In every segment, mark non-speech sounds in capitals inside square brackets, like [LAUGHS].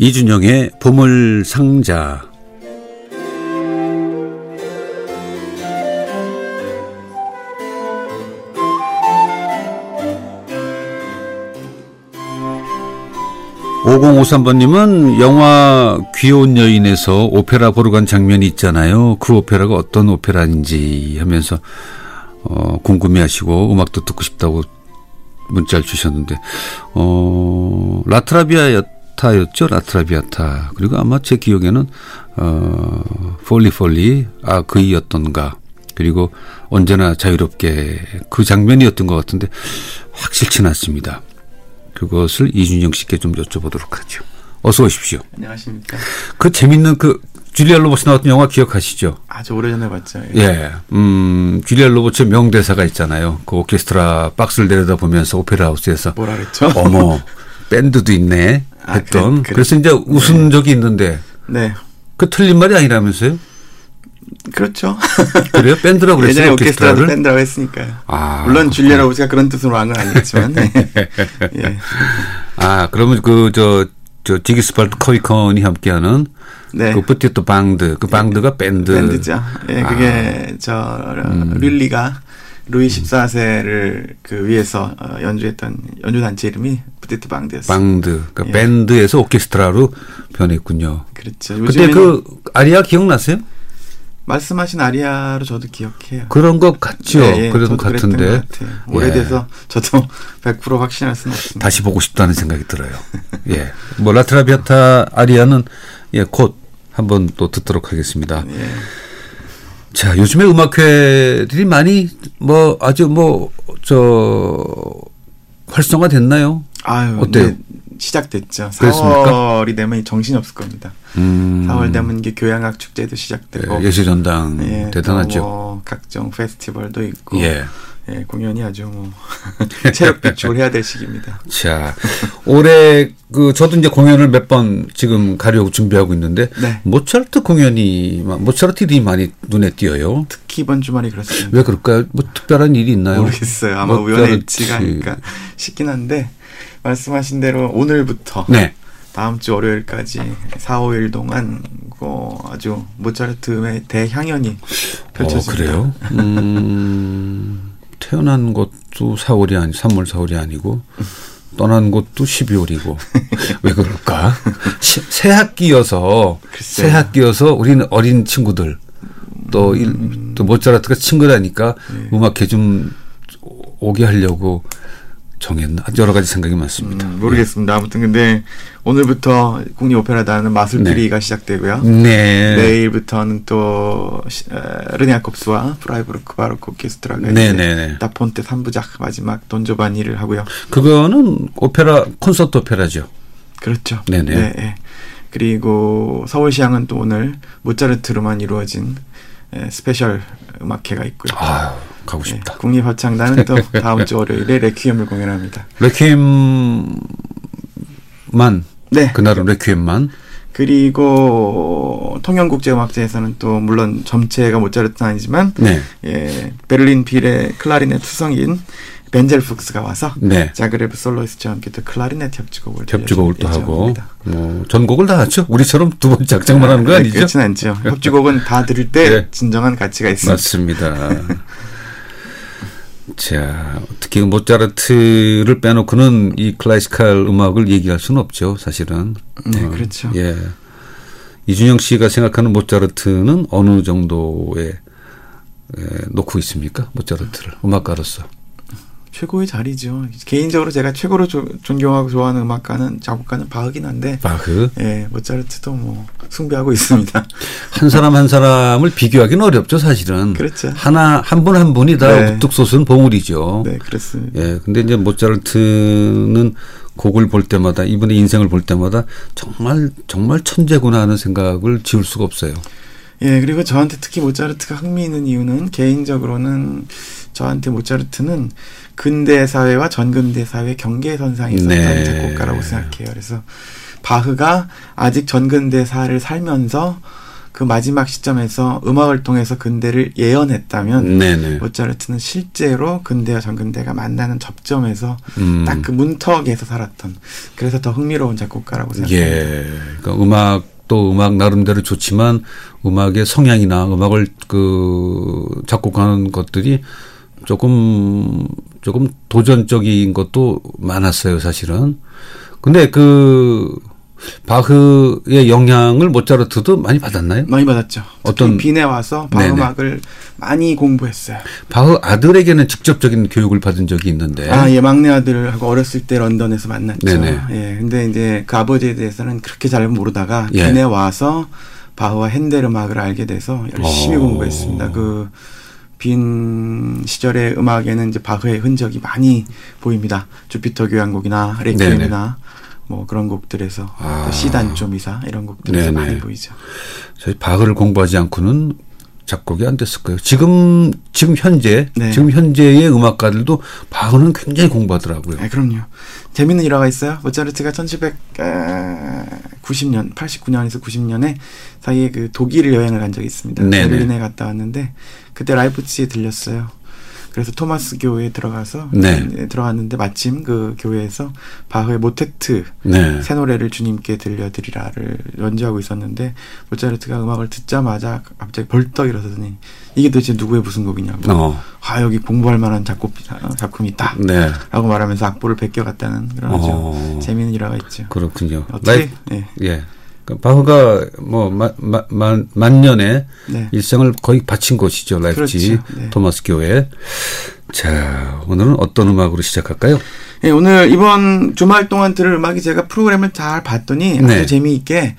이준영의 보물상자 오공오삼번님은 영화 귀여운 여인에서 오페라 보러 간 장면이 있잖아요. 그 오페라가 어떤 오페라인지 하면서 어, 궁금해하시고 음악도 듣고 싶다고 문자를 주셨는데 어, 라트라비아타였죠. 라트라비아타. 그리고 아마 제 기억에는 어, Follie follie 아 그이였던가. 그리고 언제나 자유롭게 그 장면이었던 것 같은데 확실치는 않습니다. 그것을 이준형 씨께 좀 여쭤보도록 하죠. 어서 오십시오. 안녕하십니까. 그 재밌는 그 줄리아 로버츠 나왔던 영화 기억하시죠? 아주 오래전에 봤죠. 예. 예. 음, 줄리아 로버츠의 명대사가 있잖아요. 그 오케스트라 박스를 내려다 보면서 오페라 하우스에서 뭐라 그랬죠? 어머, [LAUGHS] 밴드도 있네. 아, 했던. 그래, 그래, 서 이제 웃은 적이 있는데 네. 그 틀린 말이 아니라면서요? 그렇죠. 그래요? 밴드라고 그랬어요. 예전에 오케스트라도? 밴드라고 했으니까요. 아. 물론 줄리아 로버츠가 그런 뜻으로 한 건 아니겠지만. 네. [LAUGHS] 예. 아, 그러면 그, 저, 저, 지기스팔트 커이컨이 함께하는 네. 그 프티토 방드. 그 방드가 밴드. 밴드죠. 예, 아. 그게 저 음. 릴리가 루이 14세를 그 위해서 어, 연주했던 연주 단체 이름이 부티트 방드였어요. 방드. 그 예. 밴드에서 오케스트라로 변했군요. 그렇죠. 그때 그 아리아 기억나세요? 말씀하신 아리아로 저도 기억해요. 그런 것 같죠. 예, 예, 그런 것 같은데. 것 같아요. 오래돼서 저도 [LAUGHS] 100% 확신할 수는 없습니다. 다시 보고 싶다는 생각이 들어요. 예. 뭐 라트라비아타 아리아는 예, 곧 한번 또 듣도록 하겠습니다. 예. 자, 요즘에 음악회들이 많이 뭐 아주 뭐 저 활성화 됐나요? 아유, 어때요? 네, 시작됐죠. 그렇습니까? 4월이 되면 정신이 없을 겁니다. 음. 4월 되면 이게 교향악 축제도 시작되고 예, 예술전당 예, 대단하죠. 또뭐 각종 페스티벌도 있고 예. 예, 공연이 아주 뭐 [LAUGHS] 체력 비축을 해야 될 시기입니다. 자, 올해 그 저도 이제 공연을 몇 번 지금 가려고 준비하고 있는데 네. 모차르트 공연이 모차르트들이 많이 눈에 띄어요. 특히 이번 주말이 그렇습니다. 왜 그럴까요? 뭐 특별한 일이 있나요? 모르겠어요. 아마. 우연의 일치가 아닐까 싶긴 한데 말씀하신 대로 오늘부터 네. 다음 주 월요일까지 4, 5일 동안 그 아주 모차르트의 대향연이 어, 펼쳐집니다. 그래요? [LAUGHS] 음, 태어난 것도 4월이 아니, 3월, 4월이 아니고, 떠난 것도 12월이고, [LAUGHS] 왜 그럴까? 시- 새 학기여서, 글쎄요. 새 학기여서 우리는 어린 친구들, 또, 일, 또 모차르트가 친구라니까 네. 음악회 좀 오게 하려고 정했나? 여러 가지 생각이 많습니다. 음, 모르겠습니다. 아무튼 근데 오늘부터 국립 오페라단은 마술피리가 시작되고요. 네. 내일부터는 또 르네 야콥스와 프라이부르크 바로크 오케스트라가 네, 네, 네. 다폰테 3부작 마지막 돈조반니를 하고요. 그거는 오페라, 콘서트 오페라죠. 그렇죠. 네네. 네, 네. 그리고 서울시향은 또 오늘 모차르트로만 이루어진 에, special 음악회가 있고요. 아 가고 네, 싶다. 국립합창단은 또 [LAUGHS] 다음 주 월요일에 레퀴엠을 공연합니다. 레퀴엠만 네. 그날은 레퀴엠만 그리고 통영국제음악제에서는 또 물론 전체가 모차르트는 아니지만 네. 예, 베를린 필의 클라리넷 수석인 벤젤 푹스가 와서 네. 자그레브 솔로이스트와 함께 또 클라리넷 협주곡을 협주곡을 또 하고. 뭐 전곡을 다 하죠. 우리처럼 두번째 악장만 하는 거 네, 아니죠? 그렇진 않죠. 협주곡은 다 들을 때 [LAUGHS] 네. 진정한 가치가 있습니다. 맞습니다. [LAUGHS] 자, 특히 그 모차르트를 빼놓고는 이 classical 음악을 얘기할 수는 없죠, 사실은. 네, 어, 그렇죠. 예. 이준영 씨가 생각하는 모차르트는 어느 정도에 에, 놓고 있습니까? 모차르트를 음악가로서. 최고의 자리죠. 개인적으로 제가 최고로 조- 존경하고 좋아하는 음악가는 작곡가는 바흐긴 한데 바흐. 예, 모차르트도 뭐 숭배하고 [LAUGHS] 있습니다. 한 사람 한 사람을 비교하기는 어렵죠, 사실은. 그렇죠. 하나 한 분 한 분이 다 네. 우뚝 솟은 보물이죠. 네, 그렇습니다. 예, 근데 이제 모차르트는 곡을 볼 때마다 이분의 인생을 볼 때마다 정말 정말 천재구나 하는 생각을 지울 수가 없어요. 예, 그리고 저한테 특히 모차르트가 흥미 있는 이유는 개인적으로는 저한테 모차르트는 근대 사회와 전근대 사회 경계선상에 서 네. 작곡가라고 생각해요. 그래서 바흐가 아직 전근대 사를 살면서 그 마지막 시점에서 음악을 통해서 근대를 예언했다면 네네. 모차르트는 실제로 근대와 전근대가 만나는 접점에서 음. 딱그 문턱에서 살았던 그래서 더 흥미로운 작곡가라고 생각합니다. 예. 그러니까 음악도 음악 나름대로 좋지만 음악의 성향이나 음악을 그 작곡하는 것들이 조금 조금 도전적인 것도 많았어요, 사실은. 근데 그 바흐의 영향을 모차르트도 많이 받았나요? 많이 받았죠. 어떤- 빈에 와서 네네. 바음악을 많이 공부했어요. 바흐 아들에게는 직접적인 교육을 받은 적이 있는데. 아, 예, 막내 아들하고 어렸을 때 런던에서 만났죠. 네네. 예, 근데 이제 그 아버지에 대해서는 그렇게 잘 모르다가 예. 빈에 와서 바흐와 핸델 음악을 알게 돼서 열심히 어. 공부했습니다. 그 빈 시절의 음악에는 이제 바흐의 흔적이 많이 보입니다. 주피터 교향곡이나 레퀴엠이나 뭐 그런 곡들에서 아. 또 C단조 미사 이런 곡들에서 네네. 많이 보이죠. 저희 바흐를 공부하지 않고는 작곡이 안 됐을 거예요. 지금 지금 현재 네. 지금 현재의 음악가들도 바흐는 굉장히 공부하더라고요. 네, 그럼요. 재밌는 일화가 있어요. 모차르트가 1790년, 89년에서 90년에 사이에 그 독일을 여행을 간 적이 있습니다. 네네. 베를린에 갔다 왔는데 그때 라이프치히에 들렸어요. 그래서 토마스 교회에 들어가서 네. 네, 들어갔는데 마침 그 교회에서 바흐의 모테트 네. 새 노래를 주님께 들려드리라를 연주하고 있었는데 모차르트가 음악을 듣자마자 갑자기 벌떡 일어서더니 이게 도대체 누구의 무슨 곡이냐고 어. 아 여기 공부할 만한 작곡 작품이 있다 네. 라고 말하면서 악보를 베껴갔다는 그런 어. 재미있는 일화가 있죠. 그렇군요. 어떻게? 예. 예. 그 바흐가 뭐만 만년에 네. 일생을 거의 바친 곳이죠. 라이프치 그렇죠. 네. 토마스 교회. 자, 오늘은 어떤 음악으로 시작할까요? 예, 오늘 이번 주말 동안 들을 음악이 제가 프로그램을 잘 봤더니 네. 아주 재미있게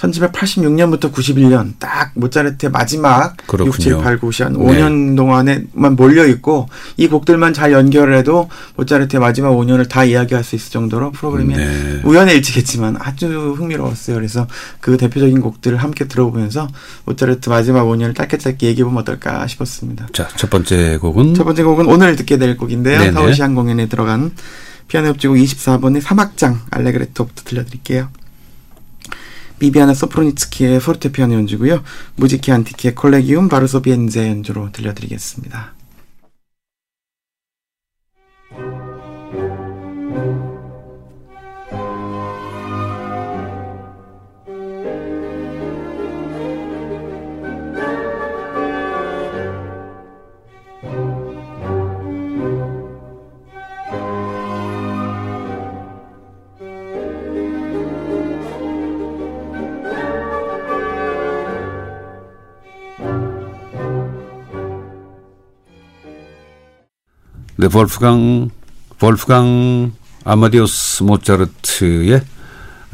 1786년부터 91년 딱 모차르트의 마지막 그렇군요. 6, 7, 8, 9시 한 네. 5년 동안에만 몰려 있고 이 곡들만 잘 연결해도 모차르트의 마지막 5년을 다 이야기할 수 있을 정도로 프로그램이 네. 우연의 일치겠지만 아주 흥미로웠어요. 그래서 그 대표적인 곡들을 함께 들어보면서 모차르트 마지막 5년을 짧게 짧게 얘기해 보면 어떨까 싶었습니다. 자, 첫 번째 곡은 첫 번째 곡은 오늘 듣게 될 곡인데요. 서울시한 공연에 들어간 피아노 협주곡 24번의 3악장 알레그레토부터 들려드릴게요. 비비아나 소프로니츠키의 포르테피아노 연주고요. 무지키 안티키의 콜레기움 바르소비엔제 연주로 들려드리겠습니다. 볼프강 볼프강 아마디우스 모차르트의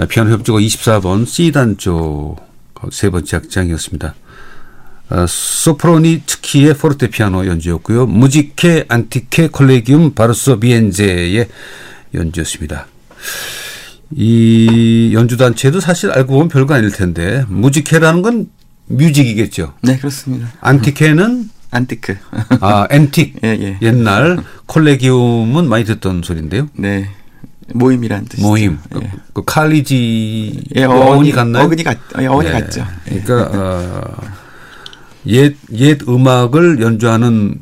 피아노 협주곡 24번 C 단조 세 번째 악장이었습니다. 아, 소프로니 특히의 포르테 피아노 연주였고요. 무지케 안티케 콜레기움 바르소 비엔제의 연주였습니다. 이 연주 단체도 사실 알고 보면 별거 아닐 텐데 무지케라는 건 뮤직이겠죠. 네, 그렇습니다. 안티케는 안티크. 아 앤틱 [LAUGHS] 예, 예. 옛날 콜레기움은 많이 듣던 소리인데요. 네. 모임이란 뜻이죠. 모임. 그, 예. 그 칼리지 예, 어원이 같나요? 어근이 같, 예, 어원이 예. 같죠. 예. 그러니까 어, 옛, 옛 음악을 연주하는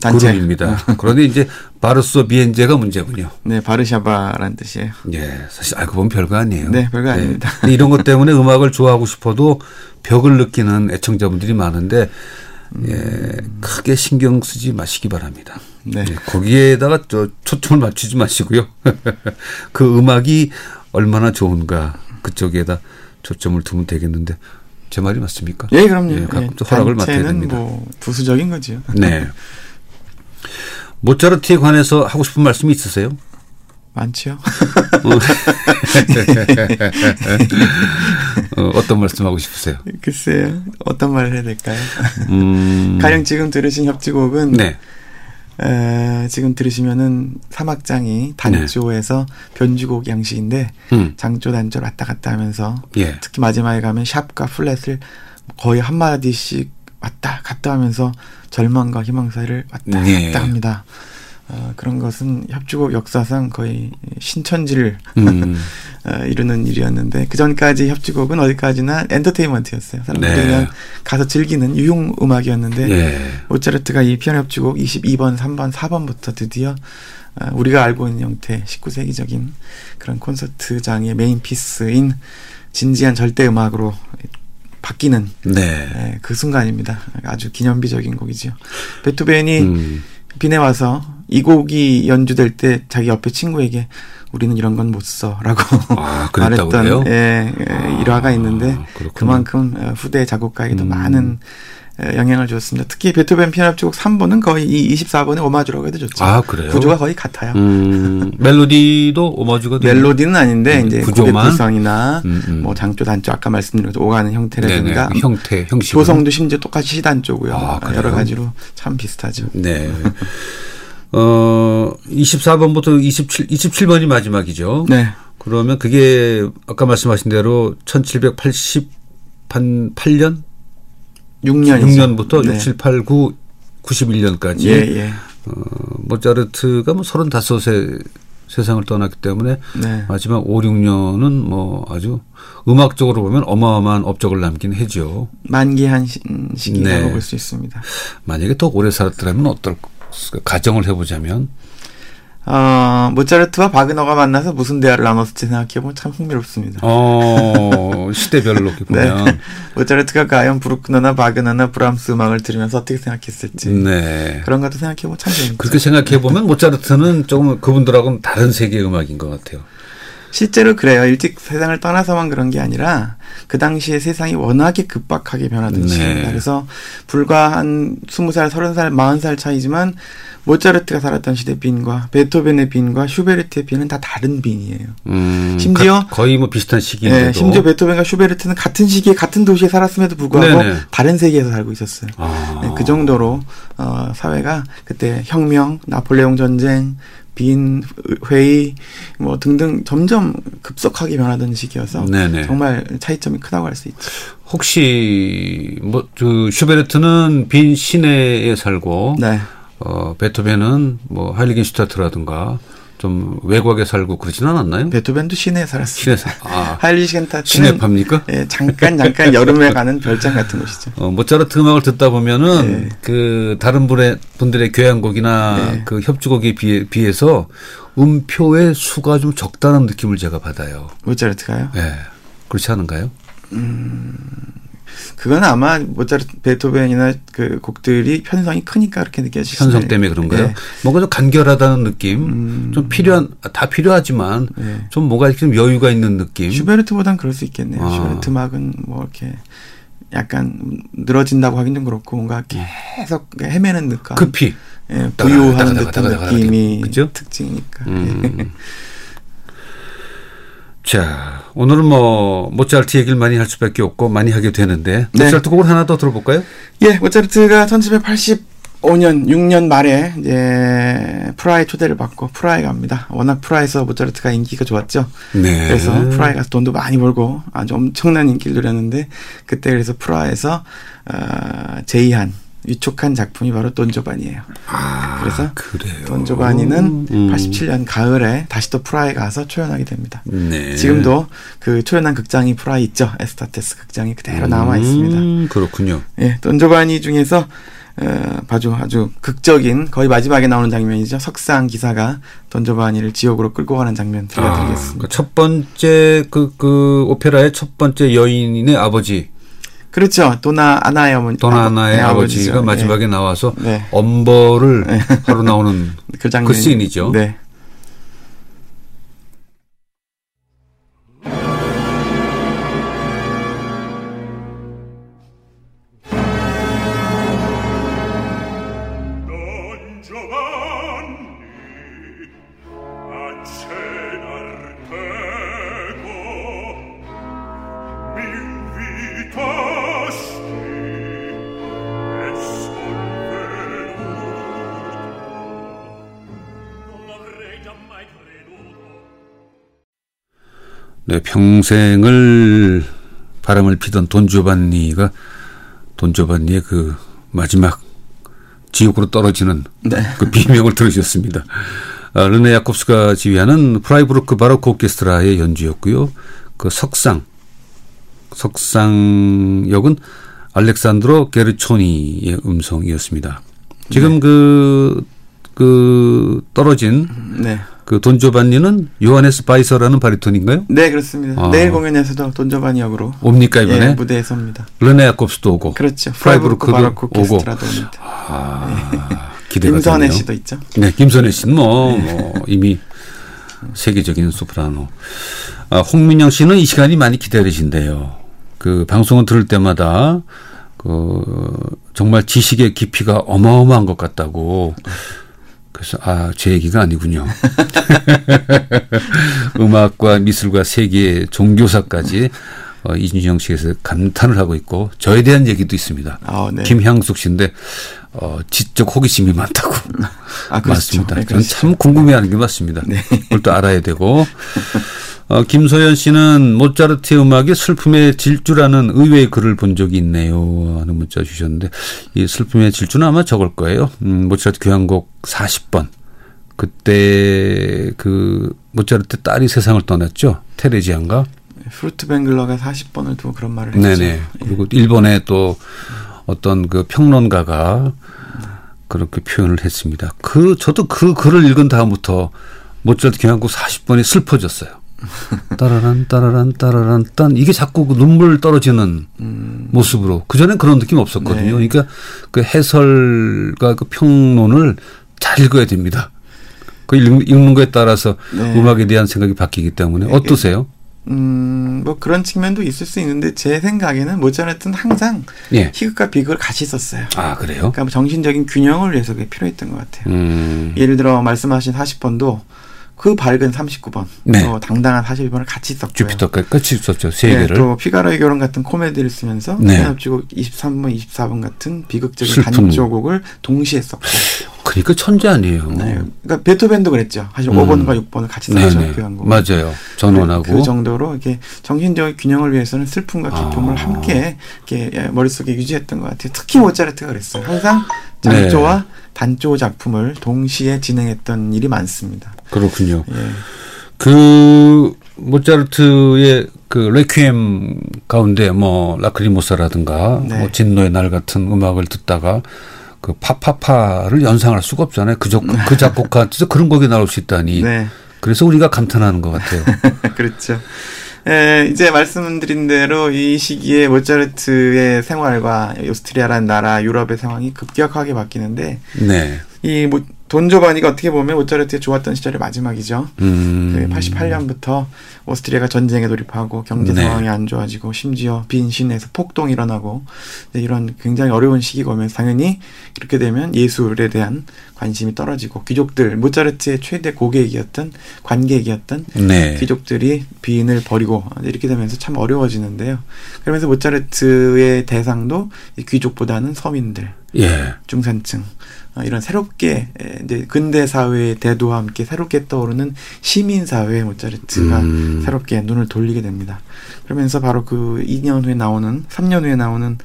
단체. 그룹입니다. [LAUGHS] 그런데 이제 바르소 비엔제가 문제군요. 네, 바르샤바란 뜻이에요. 예, 사실 알고 보면 별거 아니에요. 네, 별거 아닙니다. 근데 이런 것 때문에 음악을 좋아하고 싶어도 벽을 느끼는 애청자분들이 많은데 예, 크게 신경 쓰지 마시기 바랍니다. 네. 예, 거기에다가 저 초점을 맞추지 마시고요. [LAUGHS] 그 음악이 얼마나 좋은가 그쪽에다 초점을 두면 되겠는데 제 말이 맞습니까? 예, 그럼요. 예, 예, 가끔 또 허락을 맡아야 됩니다. 뭐 부수적인 거죠. 네. [LAUGHS] 모차르트에 관해서 하고 싶은 말씀이 있으세요? 많지요. 어, 어떤 말씀 하고 싶으세요? 글쎄요. 어떤 말을 해야 될까요? 음, 가령 지금 들으신 협주곡은 네. 에, 지금 들으시면은 사막장이 단조에서 변주곡 양식인데 음, 장조 단조를 왔다 갔다 하면서 예. 특히 마지막에 가면 샵과 플랫을 거의 한 마디씩 왔다 갔다 하면서 절망과 희망 사이를 왔다 네. 갔다 합니다. 어, 그런 것은 협주곡 역사상 거의 신천지를 음. 어, [LAUGHS] 이루는 일이었는데 그 전까지 협주곡은 어디까지나 엔터테인먼트였어요. 사람들이 네. 그냥 가서 즐기는 유흥 음악이었는데 네. 모차르트가 이 피아노 협주곡 22번, 3번, 4번부터 드디어 어, 우리가 알고 있는 형태 19세기적인 그런 콘서트장의 main piece인 진지한 절대 음악으로 바뀌는 네. 네, 그 순간입니다. 아주 기념비적인 곡이죠. 베토벤이 음. 빈에 와서 이 곡이 연주될 때 자기 옆에 친구에게 우리는 이런 건 못 써라고 아, [LAUGHS] 말했던 예, 예, 아, 일화가 있는데 아, 그만큼 어, 후대 작곡가에게도 음. 많은 영향을 줬습니다. 특히 베토벤 피아노 협주곡 3번은 거의 이 24번의 오마주라고 해도 좋죠. 아, 그래요? 구조가 거의 같아요. 음, [LAUGHS] 멜로디도 오마주가 되나요? 멜로디는 아닌데 음, 이제 구조만 구성이나 음, 음. 뭐 장조 단조 아까 말씀드린 것처럼 오가는 형태라든가 네네, 형태, 형식 조성도 심지어 똑같이 시단조고요. 아, 여러 가지로 참 비슷하죠. 네. [LAUGHS] 어, 24번부터 27 27번이 마지막이죠. 네. 그러면 그게 아까 말씀하신 대로 1788년 6년 6년부터 네. 6, 7, 8, 9, 91년까지. 예, 예. 어, 모차르트가 뭐 35세 세상을 떠났기 때문에 네. 마지막 5, 6년은 뭐 아주 음악적으로 보면 어마어마한 업적을 남긴 해죠. 만기한 시기라고 네. 볼수 있습니다. 만약에 더 오래 살았더라면 어떨 가정을 해보자면 어, 모차르트와 바그너가 만나서 무슨 대화를 나눴을지 생각해보면 참 흥미롭습니다. 어, 시대별로 이렇게 네. 보면. 네. 모차르트가 과연 브루크너나 바그너나 브람스 음악을 들으면서 어떻게 생각했을지. 네. 그런 것도 생각해보면 참 재밌죠. 그렇게 생각해보면 모차르트는 조금 그분들하고는 다른 세계의 음악인 것 같아요. 실제로 그래요. 일찍 세상을 떠나서만 그런 게 아니라 그 당시에 세상이 워낙에 급박하게 변하던 시기입니다. 네. 그래서 불과 한 20살, 30살, 40살 차이지만 모차르트가 살았던 시대 빈과 베토벤의 빈과 슈베르트의 빈은 다 다른 빈이에요. 음, 심지어 가, 거의 뭐 비슷한 시기인데도 네, 심지어 베토벤과 슈베르트는 같은 시기에 같은 도시에 살았음에도 불구하고 네네. 다른 세계에서 살고 있었어요. 아. 네, 그 정도로 어, 사회가 그때 혁명, 나폴레옹 전쟁, 빈 회의 뭐 등등 점점 급속하게 변하던 시기여서 네네. 정말 차이점이 크다고 할 수 있죠. 혹시 뭐그 슈베르트는 빈 시내에 살고 네. 어, 베토벤은 뭐 하일리겐슈타트라든가 좀 외곽에 살고 그러진 않았나요? 베토벤도 시내에 살았어요. 시내 사. 아, [LAUGHS] 하일리겐슈타트는 시내 팝니까? 예, 잠깐 잠깐 여름에 가는 별장 같은 곳이죠. 어, 모차르트 음악을 듣다 보면은 네. 그 다른 분의 분들의 교향곡이나 네. 그 협주곡에 비해, 비해서 음표의 수가 좀 적다는 느낌을 제가 받아요. 모차르트가요? 예. 네. 그렇지 않은가요? 음. 그건 아마 모차르트 베토벤이나 그 곡들이 편성이 크니까 그렇게 느껴지죠. 편성 때문에 그런가요? 네. 뭔가 좀 간결하다는 느낌, 음. 좀 필요한 다 필요하지만 네. 좀 뭔가 좀 여유가 있는 느낌. 슈베르트보단 그럴 수 있겠네요. 아. 슈베르트 음악은 뭐 이렇게 약간 늘어진다고 하긴 좀 그렇고 뭔가 계속 헤매는 느낌. 급히. 예, 부유한 듯한 느낌이 그죠? 특징이니까. 음. 자, 오늘은 뭐 모차르트 얘기를 많이 할 수밖에 없고 많이 하게 되는데 네. 모차르트 곡을 하나 더 들어볼까요? 예, 모차르트가 1785년 6년 말에 이제 프라하 초대를 받고 프라하 갑니다. 워낙 프라하에서 모차르트가 인기가 좋았죠. 네. 그래서 프라하 가서 돈도 많이 벌고 아주 엄청난 인기를 누렸는데 그때 그래서 프라하에서 어, 제이한 위촉한 작품이 바로 돈조반이에요. 아, 그래서 그래요? 돈조반이는 음. 87년 가을에 다시 또 프라하에 가서 초연하게 됩니다. 네. 지금도 그 초연한 극장이 프라하에 있죠. 에스타테스 극장이 그대로 음, 남아 있습니다. 그렇군요. 예, 돈조반이 중에서 어, 아주 아주 극적인 거의 마지막에 나오는 장면이죠. 석상 기사가 돈조바니를 지옥으로 끌고 가는 장면 들려드리겠습니다. 아, 그러니까 첫 번째 그, 그 오페라의 첫 번째 여인의 아버지 그렇죠. 도나 아나의 어머니. 도나 아나의 아, 버지가 마지막에 네. 나와서 네. 엄벌을 네. 하러 나오는 [LAUGHS] 그, 장면. 그 씬이죠. 네. 평생을 바람을 피던 돈조반니가 돈조반니의 그 마지막 지옥으로 떨어지는 네. 그 비명을 들으셨습니다. 아, 르네 야콥스가 지휘하는 프라이부르크 바로크 오케스트라의 연주였고요. 그 석상 석상 역은 알레산드로 게르초니의 음성이었습니다. 지금 네. 그, 그 떨어진 네. 그 돈조반니는 요하네스 바이서라는 바리톤인가요? 네, 그렇습니다. 아. 내일 공연에서도 돈저바니 역으로 옵니까 이번에? 예, 무대에 섭니다. 르네 야콥스도 오고 그렇죠. 프라이부르크도 바로크 오고. 아, 기대가 [LAUGHS] 김선혜. 씨도 있죠. 네, 김선혜 씨는 뭐, 뭐 이미 세계적인 소프라노. 아, 홍민영 씨는 이 시간이 많이 기다리신대요. 그 방송을 들을 때마다 그 정말 지식의 깊이가 어마어마한 것 같다고. 그래서 아, 제 얘기가 아니군요. [LAUGHS] 음악과 미술과 세계 종교사까지 어, 이준영 씨에서 감탄을 하고 있고 저에 대한 얘기도 있습니다. 아, 네. 김향숙 씨인데 어, 지적 호기심이 많다고. 아, 그렇죠. 맞습니다. 네, 저는 그렇죠. 참 궁금해하는 게 맞습니다. 네. 그걸 또 알아야 되고. 어, 김소연 씨는 모차르트의 음악이 슬픔의 질주라는 의외의 글을 본 적이 있네요. 하는 문자 주셨는데 이 슬픔의 질주는 아마 저걸 거예요. 음, 모차르트 교향곡 40번. 그때 그 모차르트 딸이 세상을 떠났죠. 테레지안가. 푸르트벵글러가 40번을 두고 그런 말을 했죠. 네네. 예. 그리고 일본의 또 어떤 그 평론가가 그렇게 표현을 했습니다. 그 저도 그 글을 읽은 다음부터 모차르트 교향곡 40번이 슬퍼졌어요. 따라란 따라란 따라란 딴 이게 자꾸 그 눈물 떨어지는 모습으로 그 전엔 그런 느낌 없었거든요. 음. 네. 그러니까 그 해설과 그 평론을 잘 읽어야 됩니다. 그 읽- 읽는 거에 따라서 네. 음악에 대한 생각이 바뀌기 때문에 네. 어떠세요? 음, 뭐 그런 측면도 있을 수 있는데 제 생각에는 모차르트는 항상 예. 희극과 비극을 같이 썼어요. 아 그래요? 그러니까 뭐 정신적인 균형을 위해서 그게 필요했던 것 같아요. 음. 예를 들어 말씀하신 40번도 그 밝은 39번, 네. 또 당당한 41번을 같이 썼고요. 주피터까지 같이 있었죠. 세 네, 개를. 또 피가로의 결혼 같은 코미디를 쓰면서 네. 피아노치곡 23번, 24번 같은 비극적인. 단조곡을 동시에 썼고. 그러니까 천재 아니에요. 네. 그러니까 베토벤도 그랬죠. 사실 음. 5번과 6번을 같이 썼죠. 네네. 교향곡. 맞아요. 전원하고. 그 정도로 이렇게 정신적 균형을 위해서는 슬픔과 기쁨을 아. 함께 이렇게 예, 머릿속에 유지했던 것 같아요. 특히 모차르트가 그랬어요. 항상 네. 장조와 단조 작품을 동시에 진행했던 일이 많습니다. 그렇군요. 예. 그 모차르트의 그 레퀴엠 가운데 뭐 라크리모사라든가 네. 뭐 진노의 날 같은 음악을 듣다가 그 파파파를 연상할 수가 없잖아요. 그, 작- 그 작곡가한테서 그런 곡이 나올 수 있다니. 네. 그래서 우리가 감탄하는 것 같아요. [LAUGHS] 그렇죠. 에, 이제 말씀드린 대로 이 시기에 모차르트의 생활과 오스트리아라는 나라, 유럽의 상황이 급격하게 바뀌는데 네. 이 모- 돈조바니가 어떻게 보면 모차르트의 좋았던 시절의 마지막이죠. 음. 88년부터 오스트리아가 전쟁에 돌입하고 경제 네. 상황이 안 좋아지고 심지어 빈 시내에서 폭동이 일어나고 네, 이런 굉장히 어려운 시기가 오면서 당연히 이렇게 되면 예술에 대한 관심이 떨어지고 귀족들 모차르트의 최대 고객이었던 관객이었던 네. 귀족들이 빈을 버리고 이렇게 되면서 참 어려워지는데요. 그러면서 모차르트의 대상도 이 귀족보다는 서민들, 예. 중산층 어, 이런 새롭게 에, 이제 근대 사회의 대도와 함께 새롭게 떠오르는 시민 사회에 모차르트가 음. 새롭게 눈을 돌리게 됩니다. 그러면서 바로 그 2년 후에 나오는 3년 후에 나오는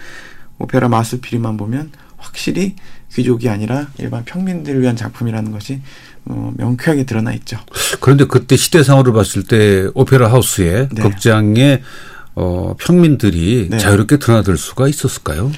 오페라 마술피리만 보면 확실히 귀족이 아니라 일반 평민들을 위한 작품이라는 것이 어, 명쾌하게 드러나 있죠. 그런데 그때 시대상으로 봤을 때 오페라 하우스에 네. 극장에 어, 평민들이 네. 자유롭게 드나들 수가 있었을까요?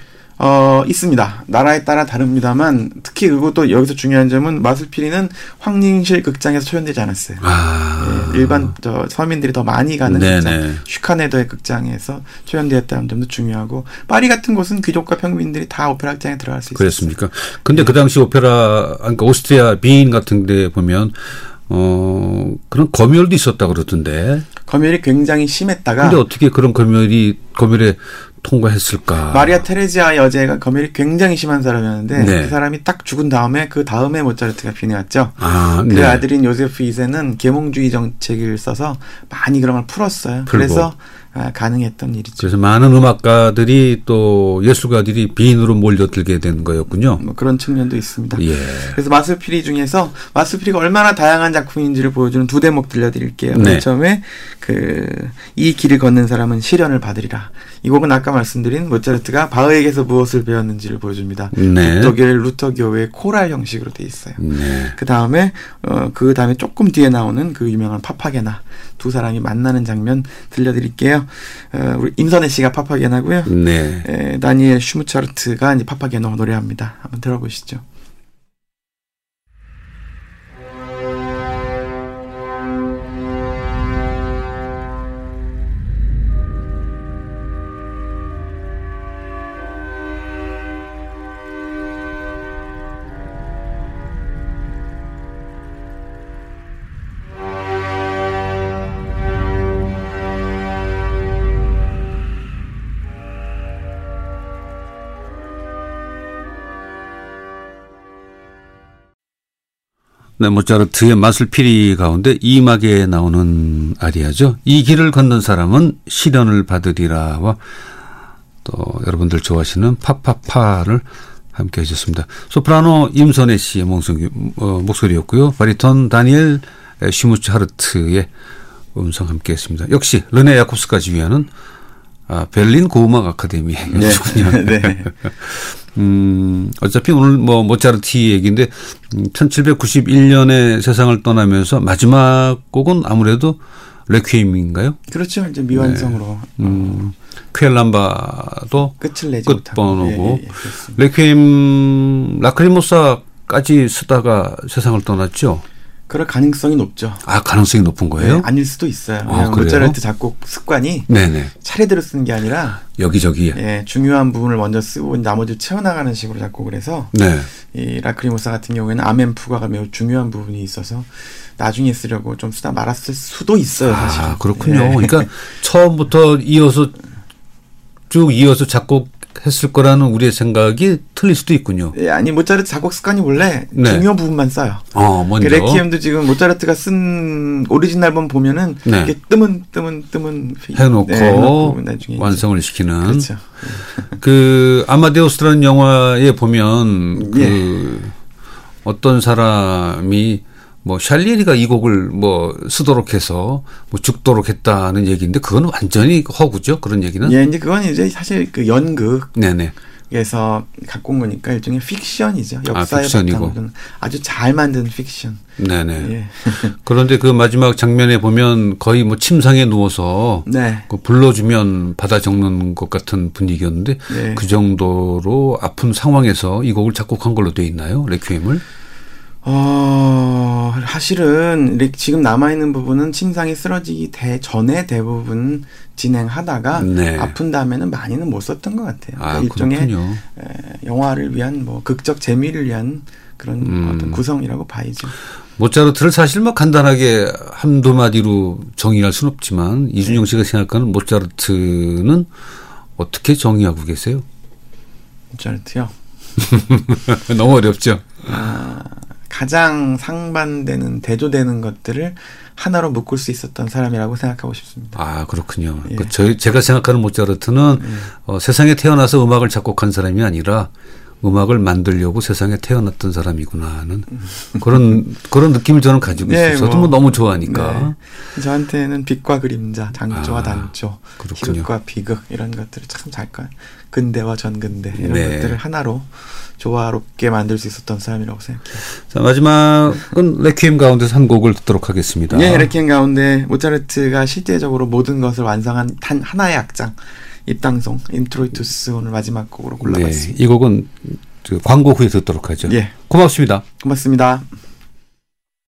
어, 있습니다. 나라에 따라 다릅니다만 특히 그리고 또 여기서 중요한 점은 마술피리는 황림실 극장에서 초연되지 않았어요. 아. 예, 일반 저 서민들이 더 많이 가는 네네. 극장, 슈카네더의 극장에서 초연되었다는 점도 중요하고 파리 같은 곳은 귀족과 평민들이 다 오페라 극장에 들어갈 수 있었어요. 그랬습니까? 근데 그 당시 오페라, 그러니까 오스트리아 비인 같은 데 보면, 어, 그런 검열도 있었다 그러던데. 검열이 굉장히 심했다가 근데 어떻게 그런 검열이, 검열에 통과했을까? 마리아 테레지아 여제가 검열이 굉장히 심한 사람이었는데 네. 그 사람이 딱 죽은 다음에 그 다음에 모차르트가 빈에 왔죠. 아, 그 네. 아들인 요세프 2세는 계몽주의 정책을 써서 많이 그런 걸 풀었어요. 풀고. 그래서 아, 가능했던 일이죠. 그래서 많은 음악가들이 또 예술가들이 비인으로 몰려들게 된 거였군요. 뭐 그런 측면도 있습니다. 예. 그래서 마술피리 중에서 마술피리가 얼마나 다양한 작품인지를 보여주는 두 대목 들려드릴게요. 네. 맨 처음에 그 이 길을 걷는 사람은 시련을 받으리라. 이 곡은 아까 말씀드린 모차르트가 바흐에게서 무엇을 배웠는지를 보여줍니다. 네. 독일 루터 교회의 코랄 형식으로 돼 있어요. 네. 그 다음에 어 그 다음에 조금 뒤에 나오는 그 유명한 파파게나 두 사람이 만나는 장면 들려드릴게요. 어, 우리 임선혜 씨가 파파게나고요. 네. 에, 다니엘 슈무츠하르트가 이제 파파게노 노래합니다. 한번 들어보시죠. 네, 모차르트의 마술피리 가운데 이막에 나오는 아리아죠. 이 길을 걷는 사람은 시련을 받으리라와 또 여러분들 좋아하시는 파파파를 함께 해주셨습니다. 소프라노 임선혜 씨의 목소리, 어, 목소리였고요. 바리톤 다니엘 슈무츠하르트의 음성 함께 했습니다. 역시 르네 야콥스까지 위하는 아, 베를린 고음악 아카데미 연주군요. [LAUGHS] 네. 음, 어차피 오늘 뭐 모차르트 얘기인데 음, 1791년에 세상을 떠나면서 마지막 곡은 아무래도 레퀴엠인가요? 그렇죠. 이제 미완성으로 음, 퀘엘람바도 끝을 내지 끝 번호고 예, 예, 예, 그렇습니다. 레퀴엠 라크리모사까지 쓰다가 세상을 떠났죠. 그럴 가능성이 높죠. 아 가능성이 높은 거예요? 네, 아닐 수도 있어요. 아? 모차르트 작곡 습관이 네네 차례대로 쓰는 게 아니라 여기저기 예, 중요한 부분을 먼저 쓰고 나머지 채워나가는 식으로 작곡을 해서 네 이 라크리모사 같은 경우에는 아멘 푸가가 매우 중요한 부분이 있어서 나중에 쓰려고 좀 쓰다 말았을 수도 있어요. 사실. 아, 그렇군요. 예. 그러니까 처음부터 이어서 쭉 이어서 작곡 했을 거라는 우리의 생각이 틀릴 수도 있군요. 예, 아니 모차르트 작곡 습관이 원래 네. 중요 부분만 써요. 어, 먼저. 레퀴엠도 지금 모차르트가 쓴 오리지널 앨범 보면은 네. 이렇게 뜨문 뜨문 뜨문 해놓고 네, 해놓고 완성을 시키는 그렇죠. 그 아마데우스라는 영화에 보면 그 예. 어떤 사람이 뭐 샬리에리가 이 곡을 뭐 쓰도록 해서 뭐 죽도록 했다는 얘기인데 그건 완전히 허구죠 그런 얘기는 예, 이제 그건 이제 사실 그 연극 네네 에서 갖고 온 거니까 일종의 픽션이죠. 역사의 아, 픽션이고. 바탕으로 아주 잘 만든 픽션. 네네 예. [LAUGHS] 그런데 그 마지막 장면에 보면 거의 뭐 침상에 누워서 네. 그 불러주면 받아 적는 것 같은 분위기였는데 네. 그 정도로 아픈 상황에서 이 곡을 작곡한 걸로 돼 있나요 레퀴엠을 어, 사실은 지금 남아있는 부분은 침상이 쓰러지기 대, 전에 대부분 진행하다가 네. 아픈 다음에는 많이는 못 썼던 것 같아요. 아 그러니까 일종의 그렇군요 에, 영화를 위한 뭐 극적 재미를 위한 그런 음. 어떤 구성이라고 봐야죠. 모차르트를 사실 뭐 간단하게 한두 마디로 정의할 수는 없지만 이준영 씨가 생각하는 모차르트는 어떻게 정의하고 계세요? 모차르트요. [LAUGHS] 너무 어렵죠. 아, 가장 상반되는 대조되는 것들을 하나로 묶을 수 있었던 사람이라고 생각하고 싶습니다. 아 그렇군요. 예. 그 저희 제가 생각하는 모차르트는 어, 세상에 태어나서 음악을 작곡한 사람이 아니라 음악을 만들려고 세상에 태어났던 사람이구나는 그런 그런 느낌을 저는 가지고 [LAUGHS] 네, 있어요. 저도 뭐, 뭐 너무 좋아하니까. 네. 저한테는 빛과 그림자, 장조와 아, 단조, 그렇군요. 희극과 비극 이런 것들을 참 잘 거. 근대와 전근대 이런 네. 것들을 하나로 조화롭게 만들 수 있었던 사람이라고 생각해요. 자 마지막은 레퀴엠 가운데서 한 곡을 듣도록 하겠습니다. 예, 이렇게 가운데 모차르트가 실제적으로 모든 것을 완성한 단 하나의 악장 입당송 인트로이투스 오늘 마지막 곡으로 네, 골라봤습니다. 이 곡은 그 광고 후에 듣도록 하죠. 예. 고맙습니다. 고맙습니다.